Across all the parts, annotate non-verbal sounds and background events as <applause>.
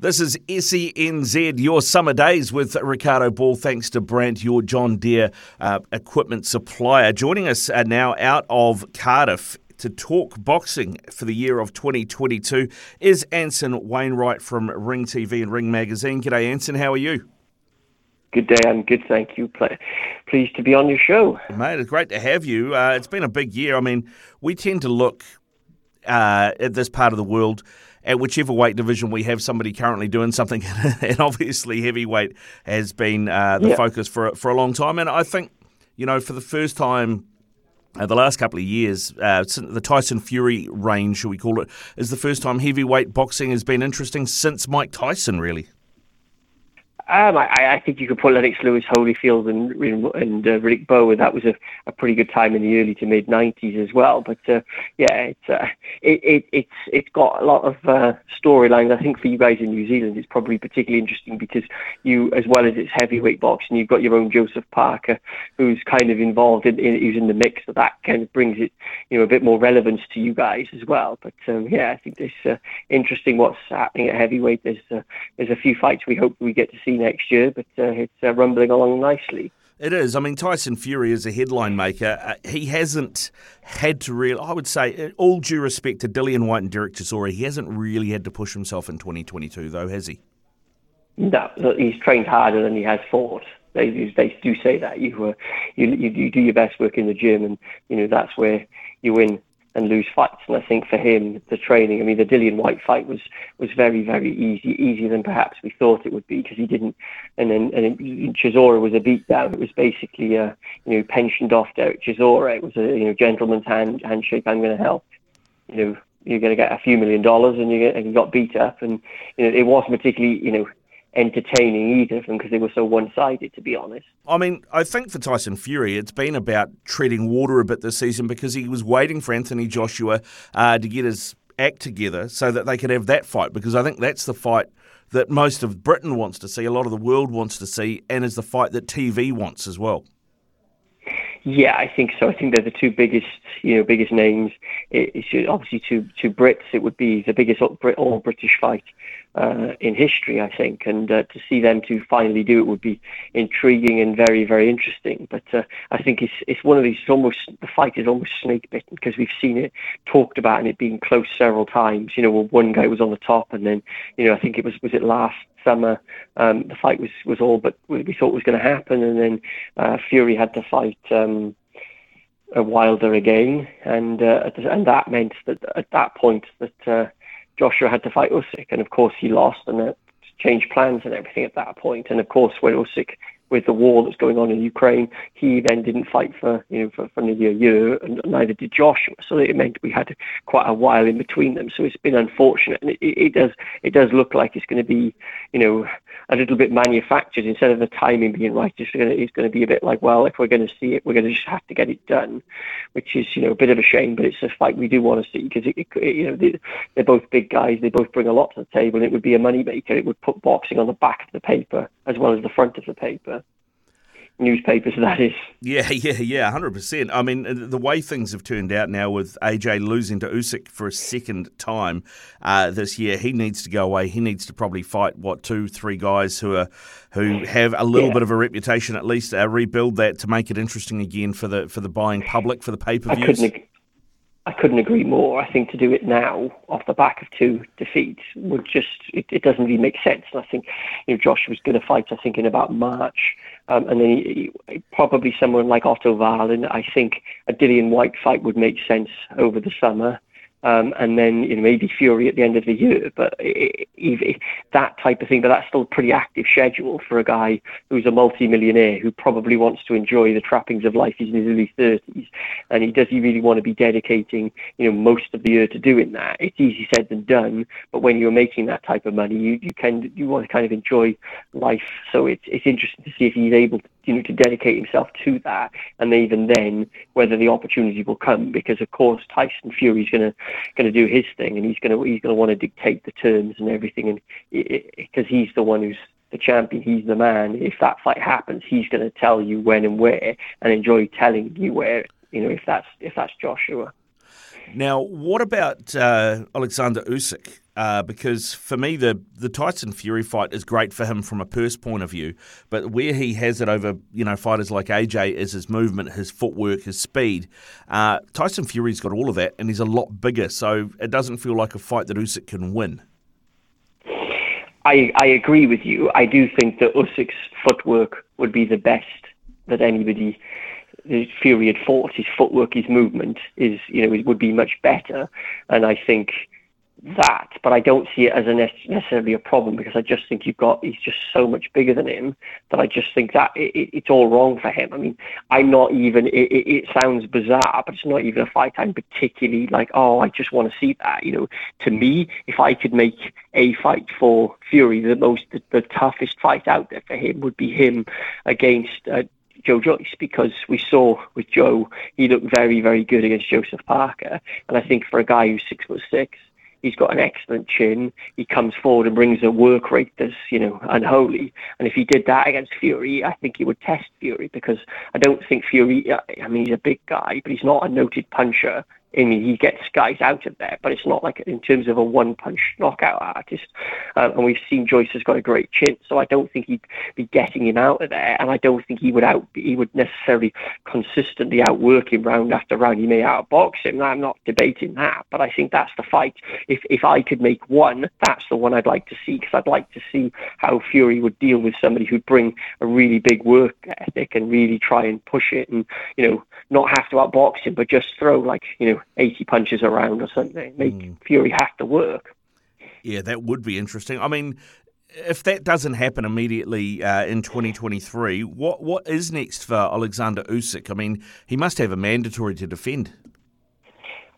This is SENZ, your summer days with Ricardo Ball. Thanks to Brandt, your John Deere uh, equipment supplier. Joining us uh, now out of Cardiff to talk boxing for the year of 2022 is Anson Wainwright from Ring TV and Ring Magazine. G'day, Anson. How are you? Good day. I'm good, thank you. Pleased to be on your show. Mate, it's great to have you. Uh, it's been a big year. I mean, we tend to look uh, at this part of the world at whichever weight division we have somebody currently doing something, <laughs> and obviously heavyweight has been uh, the focus for for a long time. And I think, you know, for the first time uh, the last couple of years, uh, the Tyson Fury reign, shall we call it, is the first time heavyweight boxing has been interesting since Mike Tyson, really. Um, I, I, think you could put Lennox Lewis, Holyfield, and and uh, Riddick. That was a, a pretty good time in the early to mid '90s as well. But uh, yeah, it's uh, it, it, it's it's got a lot of uh, storylines. I think for you guys in New Zealand, it's probably particularly interesting because you, as well as it's heavyweight boxing, you've got your own Joseph Parker, who's kind of involved in, in who's in the mix. So that kind of brings it, you know, a bit more relevance to you guys as well. But um, yeah, I think it's uh, interesting what's happening at heavyweight. There's uh, there's a few fights we hope we get to see next year, but uh, it's uh, rumbling along nicely. It is. I mean, Tyson Fury is a headline maker. Uh, he hasn't had to really, I would say, uh, all due respect to Dillian Whyte and Derek Chisora, he hasn't really had to push himself in 2022, though, has he? No, he's trained harder than he has fought. They, they do say that you, uh, you you do your best work in the gym, and you know that's where you win and lose fights. And I think for him, the training, I mean, the Dillian Whyte fight was was very, very easy, easier than perhaps we thought it would be because he didn't. And then and Chisora was a beatdown. It was basically, a, you know, pensioned off Derek Chisora. It was a you know gentleman's hand handshake. I'm going to help. You know, you're going to get a few million dollars, and you get and you got beat up, and you know, it wasn't particularly, you know entertaining either of them because they were so one-sided to be honest. I mean, I think for Tyson Fury it's been about treading water a bit this season because he was waiting for Anthony Joshua uh, to get his act together so that they could have that fight because I think that's the fight that most of Britain wants to see, a lot of the world wants to see, and is the fight that TV wants as well. Yeah, I think so. I think they're the two biggest, you know, biggest names. It, it should, obviously, to to Brits, it would be the biggest all British fight uh, in history, I think. And uh, to see them to finally do it would be intriguing and very, very interesting. But uh, I think it's it's one of these. It's almost the fight is almost snake bitten because we've seen it talked about and it being close several times. You know, well, one guy was on the top, and then you know, I think it was was it last summer. Um, the fight was was all but we, thought was going to happen, and then uh, Fury had to fight. Um, Wilder again, and uh, and that meant that at that point that uh, Joshua had to fight Usyk, and of course he lost, and it changed plans and everything at that point. And of course, when Usyk with the war that's going on in Ukraine, he then didn't fight for you know for, for nearly a year, and neither did Joshua. So it meant we had quite a while in between them. So it's been unfortunate, and it, it does it does look like it's going to be you know a little bit manufactured instead of the timing being right. It's going to, it's going to be a bit like well, if we're going to see it, we're going to just have to get it done, which is you know a bit of a shame, but it's a fight we do want to see because it, it, you know they, they're both big guys, they both bring a lot to the table, and it would be a moneymaker. It would put boxing on the back of the paper as well as the front of the paper newspapers, <laughs> that is. Yeah, yeah, yeah, 100%. I mean, the way things have turned out now with AJ losing to Usyk for a second time uh, this year, he needs to go away. He needs to probably fight, what, two, three guys who are who have a little yeah. bit of a reputation, at least uh, rebuild that to make it interesting again for the for the buying public, for the pay-per-views. I couldn't agree more. I think to do it now off the back of two defeats would just it, it doesn't really make sense. And I think you know Josh was going to fight. I think in about March, um, and then he, he, probably someone like Otto Wallin. I think a Dillian Whyte fight would make sense over the summer. Um, and then you know maybe Fury at the end of the year. But it, it, that type of thing. But that's still a pretty active schedule for a guy who's a multi-millionaire who probably wants to enjoy the trappings of life. He's in his early thirties, and he does he really want to be dedicating you know most of the year to doing that? It's easy said than done. But when you're making that type of money, you you can you want to kind of enjoy life. So it's it's interesting to see if he's able to you know, to dedicate himself to that, and even then, whether the opportunity will come, because of course Tyson Fury's going to going to do his thing, and he's going to he's going to want to dictate the terms and everything, and because he's the one who's the champion, he's the man. If that fight happens, he's going to tell you when and where, and enjoy telling you where. You know, if that's if that's Joshua. Now, what about uh, Alexander Usyk? Uh, because for me, the the Tyson Fury fight is great for him from a purse point of view, but where he has it over you know fighters like AJ is his movement, his footwork, his speed. Uh, Tyson Fury's got all of that, and he's a lot bigger, so it doesn't feel like a fight that Usyk can win. I I agree with you. I do think that Usyk's footwork would be the best that anybody Fury had fought. His footwork, his movement is you know would be much better, and I think that, but I don't see it as a necessarily a problem because I just think you've got he's just so much bigger than him that I just think that it, it, it's all wrong for him. I mean, I'm not even. It, it, sounds bizarre, but it's not even a fight I'm particularly like. Oh, I just want to see that. You know, to me, if I could make a fight for Fury, the most the, the toughest fight out there for him would be him against. Uh, Joe Joyce because we saw with Joe he looked very very good against Joseph Parker, and I think for a guy who's six foot six He's got an excellent chin. He comes forward and brings a work rate that's, you know, unholy. And if he did that against Fury, I think he would test Fury because I don't think Fury, I mean, he's a big guy, but he's not a noted puncher. I mean, he gets guys out of there, but it's not like in terms of a one-punch knockout artist. Um, and we've seen Joyce has got a great chin, so I don't think he'd be getting him out of there. And I don't think he would out he would necessarily consistently outwork him round after round. He may outbox him. I'm not debating that, but I think that's the fight. If if I could make one, that's the one I'd like to see because I'd like to see how Fury would deal with somebody who'd bring a really big work ethic and really try and push it, and you know not have to outbox him, but just throw like you know 80 punches around or something, make mm. Fury have to work. Yeah, that would be interesting. I mean, if that doesn't happen immediately uh, in 2023, what what is next for Alexander Usyk? I mean, he must have a mandatory to defend.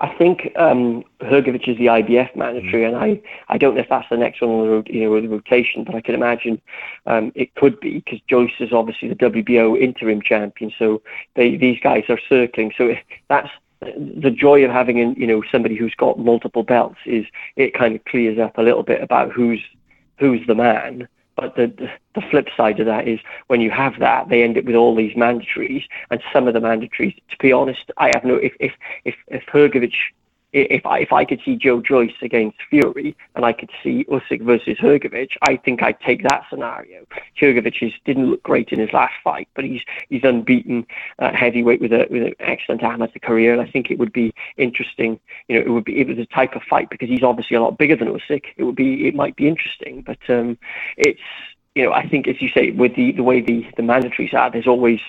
I think um, Hrgovic is the IBF mandatory, mm. and I, I don't know if that's the next one on the, you know, the rotation, but I can imagine um, it could be because Joyce is obviously the WBO interim champion, so they, these guys are circling. So <laughs> that's the joy of having you know somebody who's got multiple belts is it kind of clears up a little bit about who's who's the man. But the the flip side of that is when you have that, they end up with all these mandatories, and some of the mandatories. To be honest, I have no. If if if, if Hrgovic if I, if I could see Joe Joyce against Fury and I could see Usyk versus Hrgovic, I think I'd take that scenario. Hrgovic is, didn't look great in his last fight, but he's he's unbeaten uh, heavyweight with a with an excellent amateur career, and I think it would be interesting. You know, it would be it was a type of fight because he's obviously a lot bigger than Usyk. It would be it might be interesting, but um, it's you know I think as you say with the the way the the mandatories are, there's always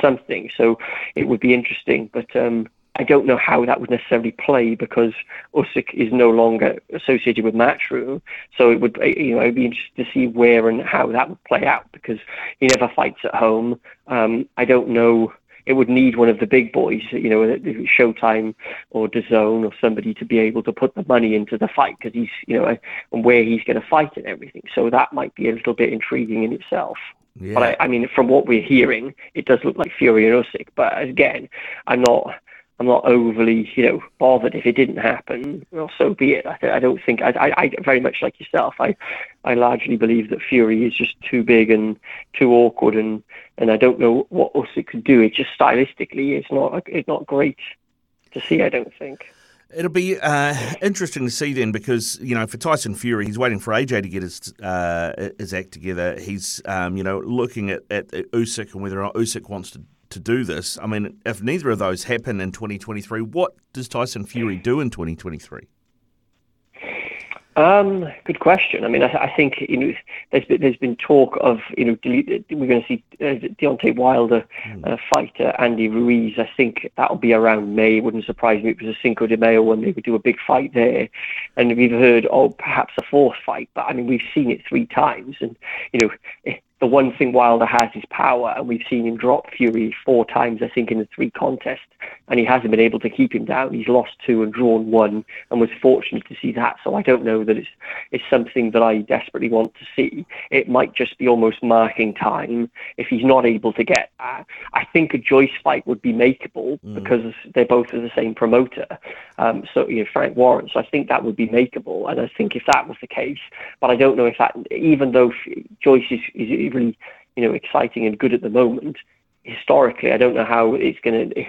something. So it would be interesting, but um, I don't know how that would necessarily play because Usyk is no longer associated with Matchroom. So it would, eh, you know, I'd be interested to see where and how that would play out because he never fights at home. Um, I don't know. It would need one of the big boys, you know, eh, Showtime or DAZN or somebody to be able to put the money into the fight because he's, you know, eh, and where he's going to fight and everything. So that might be a little bit intriguing in itself. Yeah. But I, I mean, from what we're hearing, it does look like Fury and Usyk. But again, I'm not. I'm not overly, you know, bothered if it didn't happen. Well, so be it. I, I don't think I, I, I very much like yourself. I, I largely believe that Fury is just too big and too awkward, and and I don't know what else it could do. It just stylistically, it's not it's not great to see. I don't think. It'll be uh, interesting to see then because you know for Tyson Fury he's waiting for AJ to get his uh, his act together. He's um, you know looking at, at Usyk and whether or not Usyk wants to to do this. I mean, if neither of those happen in 2023, what does Tyson Fury do in 2023? Um, good question. I mean, I, I, think you know there's been, there's been talk of you know delete, we're going to see uh, Deontay Wilder mm. uh, fight uh, Andy Ruiz. I think that'll be around May. It wouldn't surprise me if it was a Cinco de Mayo when they would do a big fight there. And we've heard oh perhaps a fourth fight, but I mean we've seen it three times, and you know the one thing Wilder has is power, and we've seen him drop Fury four times, I think, in the three contests, and he hasn't been able to keep him down. He's lost two and drawn one, and was fortunate to see that. So I don't know that it's it's something that I desperately want to see. It might just be almost marking time if he's not able to get. Uh, I think a Joyce fight would be makeable mm. because they're both of the same promoter. Um, so you know Frank Warren. So I think that would be makeable, and I think if that was the case, but I don't know if that, even though Joyce is, is really, you know, exciting and good at the moment, historically, I don't know how it's going to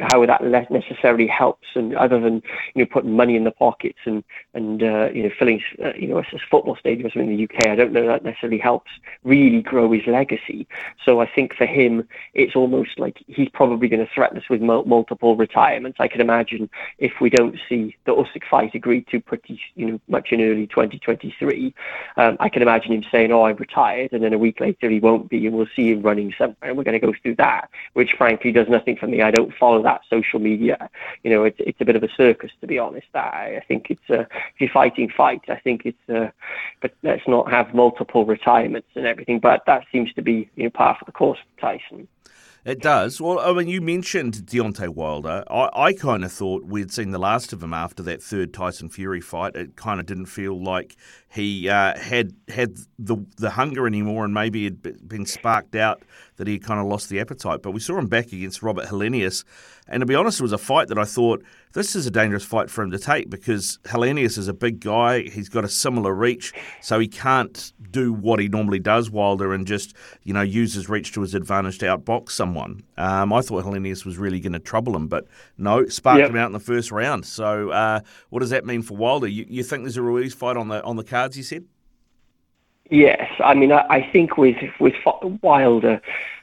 how that necessarily helps, and other than you know putting money in the pockets and and uh, you know filling uh, you know a, football stadium in the UK, I don't know that necessarily helps really grow his legacy. So I think for him, it's almost like he's probably going to threaten us with multiple retirements. I can imagine if we don't see the Usyk fight agreed to pretty you know much in early 2023, um, I can imagine him saying, "Oh, I'm retired," and then a week later he won't be, and we'll see him running somewhere, and we're going to go through that, which frankly does nothing for me. I don't follow that social media. You know, it's it's a bit of a circus to be honest. I, I think it's a if you're fighting fight, I think it's a, but let's not have multiple retirements and everything. But that seems to be you know part of the course for Tyson. It does. Well, I mean, you mentioned Deontay Wilder. I, I kind of thought we'd seen the last of him after that third Tyson Fury fight. It kind of didn't feel like he uh, had had the the hunger anymore, and maybe it had been sparked out that he had kind of lost the appetite. But we saw him back against Robert Helenius, and to be honest, it was a fight that I thought this is a dangerous fight for him to take because Helenius is a big guy. He's got a similar reach, so he can't do what he normally does, Wilder, and just you know use his reach to his advantage to outbox someone. Um, I thought Helenius was really going to trouble him, but no, sparked yep. him out in the first round. So uh, what does that mean for Wilder? You, you think there's a Ruiz fight on the on the cards? You said. Yes, I mean I, I think with with Wilder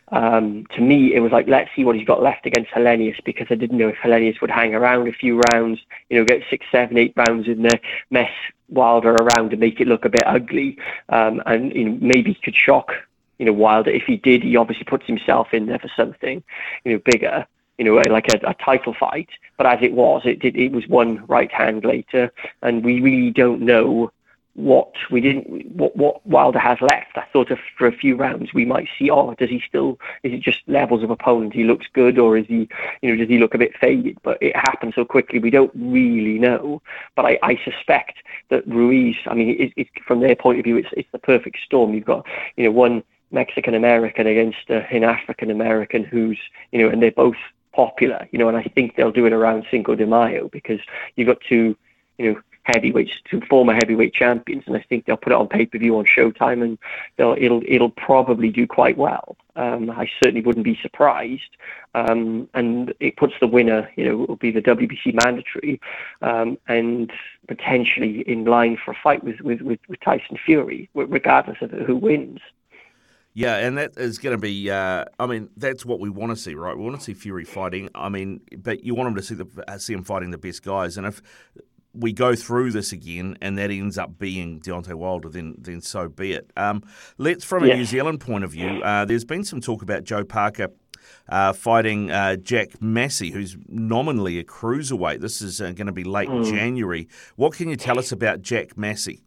um, to me, it was like, let's see what he's got left against Helenius because I didn't know if Helenius would hang around a few rounds, you know, get six, seven, eight rounds in there, mess Wilder around and make it look a bit ugly, um, and you know, maybe could shock, you know, Wilder. If he did, he obviously puts himself in there for something, you know, bigger you know, like a, a, title fight. But as it was, it did, it was one right hand later, and we really don't know what we didn't what what Wilder has left. I thought after a few rounds we might see oh does he still is it just levels of opponent he looks good or is he you know does he look a bit faded but it happened so quickly we don't really know but I, I suspect that Ruiz I mean it, it, from their point of view it's it's the perfect storm you've got you know one Mexican American against uh, an African American who's you know and they're both popular you know and I think they'll do it around Cinco de Mayo because you've got two you know heavyweights, two former heavyweight champions, and I think they'll put it on pay per view on Showtime, and it'll it'll probably do quite well. Um, I certainly wouldn't be surprised, um, and it puts the winner, you know, will be the WBC mandatory, um, and potentially in line for a fight with with, with, with Tyson Fury, regardless of who wins. Yeah, and that is going to be. Uh, I mean, that's what we want to see, right? We want to see Fury fighting. I mean, but you want him to see the see him fighting the best guys, and if we go through this again and that ends up being Deontay Wilder, then then so be it. Um, let's, from a yeah. New Zealand point of view, uh, there's been some talk about Joe Parker uh, fighting uh, Jack Massey, who's nominally a cruiserweight. This is uh, going to be late mm. January. What can you tell us about Jack Massey?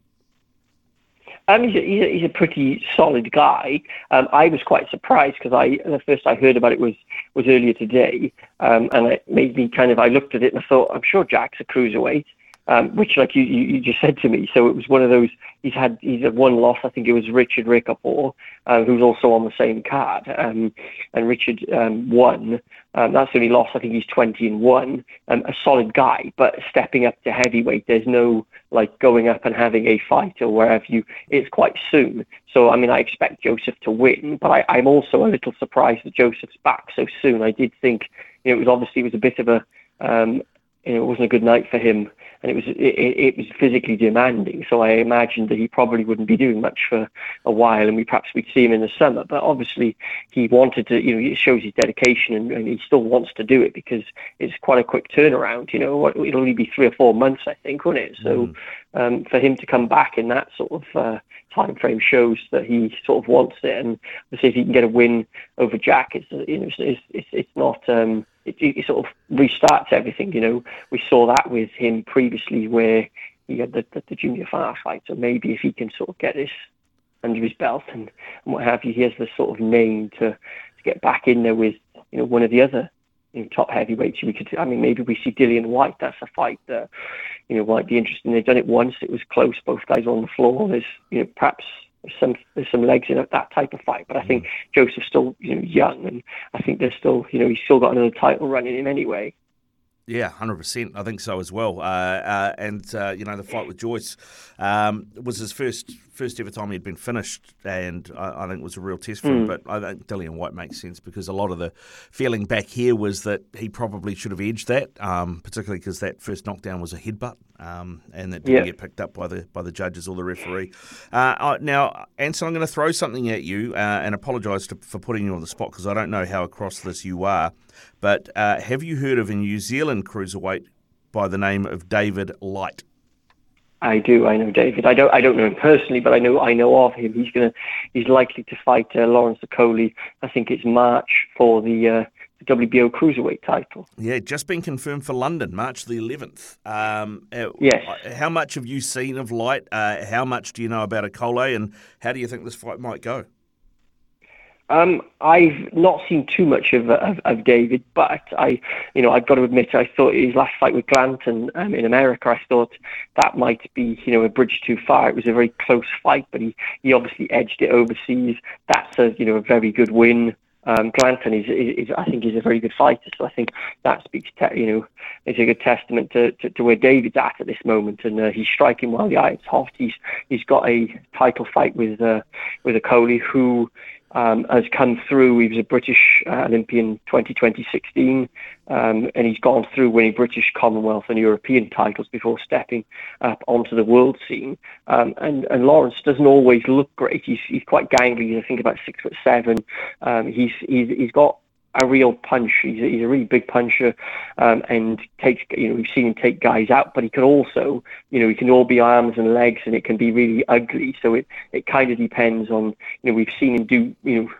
Um, he's, a, he's, a, he's a pretty solid guy. Um, I was quite surprised because I the first I heard about it was was earlier today, um, and it made me kind of I looked at it and I thought I'm sure Jack's a cruiserweight um, which, like you, you, just said to me, so it was one of those. He's had he's had one loss. I think it was Richard Riakporhe, uh, who's also on the same card, um, and Richard um, won. Um, that's the only loss. I think he's twenty and one. Um, a solid guy, but stepping up to heavyweight, there's no like going up and having a fight or wherever you. It's quite soon. So I mean, I expect Joseph to win, but I, I'm also a little surprised that Joseph's back so soon. I did think you know, it was obviously it was a bit of a um, you know, it wasn't a good night for him, and it was it, it was physically demanding. So I imagined that he probably wouldn't be doing much for a while, and we perhaps we'd see him in the summer. But obviously, he wanted to. You know, it shows his dedication, and, and he still wants to do it because it's quite a quick turnaround. You know, it'll only be three or four months, I think, won't it? So mm. um, for him to come back in that sort of uh, time frame shows that he sort of wants it, and see if he can get a win over Jack, it's you know, it's it's, it's not. Um, it, it sort of restarts everything. You know, we saw that with him previously where he had the, the, the junior fight. So maybe if he can sort of get this under his belt and, and what have you, he has the sort of name to, to get back in there with you know one of the other you know, top heavyweights. We could, I mean, maybe we see Dillian Whyte. That's a fight that you know might be interesting. They've done it once. It was close. Both guys on the floor. There's you know perhaps some there's some legs in that type of fight. But I think mm. Joseph's still you know young, and I think there's still you know he's still got another title running him anyway. Yeah, hundred percent. I think so as well. Uh, uh, and uh, you know, the fight with Joyce um, was his first first ever time he'd been finished, and I, I think it was a real test for mm. him. Hmm. But I think Dillian Whyte makes sense because a lot of the feeling back here was that he probably should have edged that, um, particularly because that first knockdown was a headbutt, um, and that didn't yeah. get picked up by the by the judges or the referee. Uh, now, Anson, I'm going to throw something at you uh, and apologise for putting you on the spot because I don't know how across this you are. But uh, have you heard of a New Zealand cruiserweight by the name of David Light? I do. I know David. I don't. I don't know him personally, but I know. I know of him. He's gonna. He's likely to fight uh, Lawrence Okolie. I think it's March for the, uh, the WBO cruiserweight title. Yeah, just been confirmed for London, March the 11th. Um, uh, yes. How much have you seen of Light? Uh, how much do you know about Okolie, and how do you think this fight might go? Um, I've not seen too much of, of, of David, but I, you know, I've got to admit, I thought his last fight with Glanton um, in America, I thought that might be, you know, a bridge too far. It was a very close fight, but he, he obviously edged it overseas. That's a, you know, a very good win. Um, Glanton is, is, is, I think, is a very good fighter. So I think that speaks, to, you know, is a good testament to, to, to, where David's at at this moment, and uh, he's striking while the iron's hot. He's he's got a title fight with uh, with Okolie, who um, has come through. He was a British uh, Olympian 2016, um, and he's gone through winning British, Commonwealth, and European titles before stepping up onto the world scene. Um, and, and Lawrence doesn't always look great. He's, he's quite gangly. I think about six foot seven. Um, he's, he's he's got a real punch. He's a, he's a really big puncher, um, and takes you know we've seen him take guys out, but he can also you know he can all be arms and legs, and it can be really ugly. So it it kind of depends on you know we've seen him do you know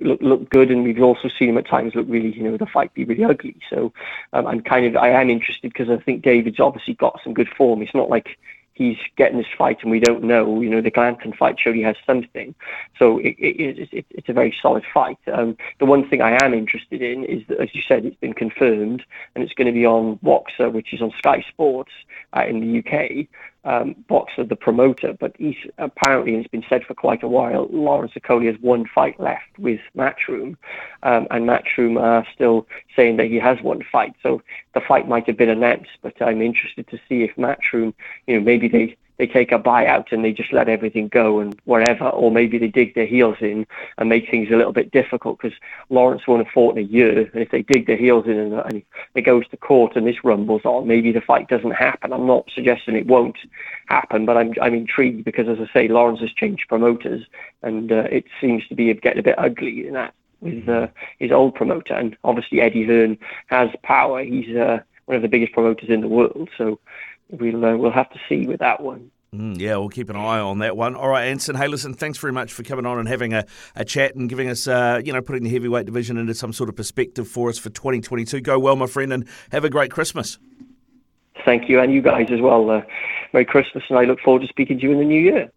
look look good, and we've also seen him at times look really, you know, the fight be really ugly. So um, I'm kind of I am interested because I think David's obviously got some good form. It's not like he's getting this fight and we don't know. You know, the Glanton fight he has something. So it, it, it, it's a very solid fight. Um, the one thing I am interested in is that, as you said, it's been confirmed and it's going to be on Boxxer, which is on Sky Sports uh, in the UK um, Boxxer, the promoter, but he's apparently, and it's been said for quite a while, Lawrence Okolie has one fight left with Matchroom, um, and Matchroom are still saying that he has one fight. So the fight might have been announced, but I'm interested to see if Matchroom, you know, maybe they they take a buyout and they just let everything go and whatever, or maybe they dig their heels in and make things a little bit difficult because Lawrence won't have fought in a year, and if they dig their heels in and, and it goes to court and this rumbles on, maybe the fight doesn't happen. I'm not suggesting it won't happen, but I'm I'm intrigued because, as I say, Lawrence has changed promoters, and uh, it seems to be getting a bit ugly in that with uh, his old promoter, and obviously Eddie Hearn has power. He's uh, one of the biggest promoters in the world, so we'll uh, we'll have to see with that one. Mm, yeah, we'll keep an eye on that one. All right, Anson. Hey, listen, thanks very much for coming on and having a, a chat and giving us, uh, you know, putting the heavyweight division into some sort of perspective for us for 2022. Go well, my friend, and have a great Christmas. Thank you, and you guys as well. Uh, Merry Christmas, and I look forward to speaking to you in the new year.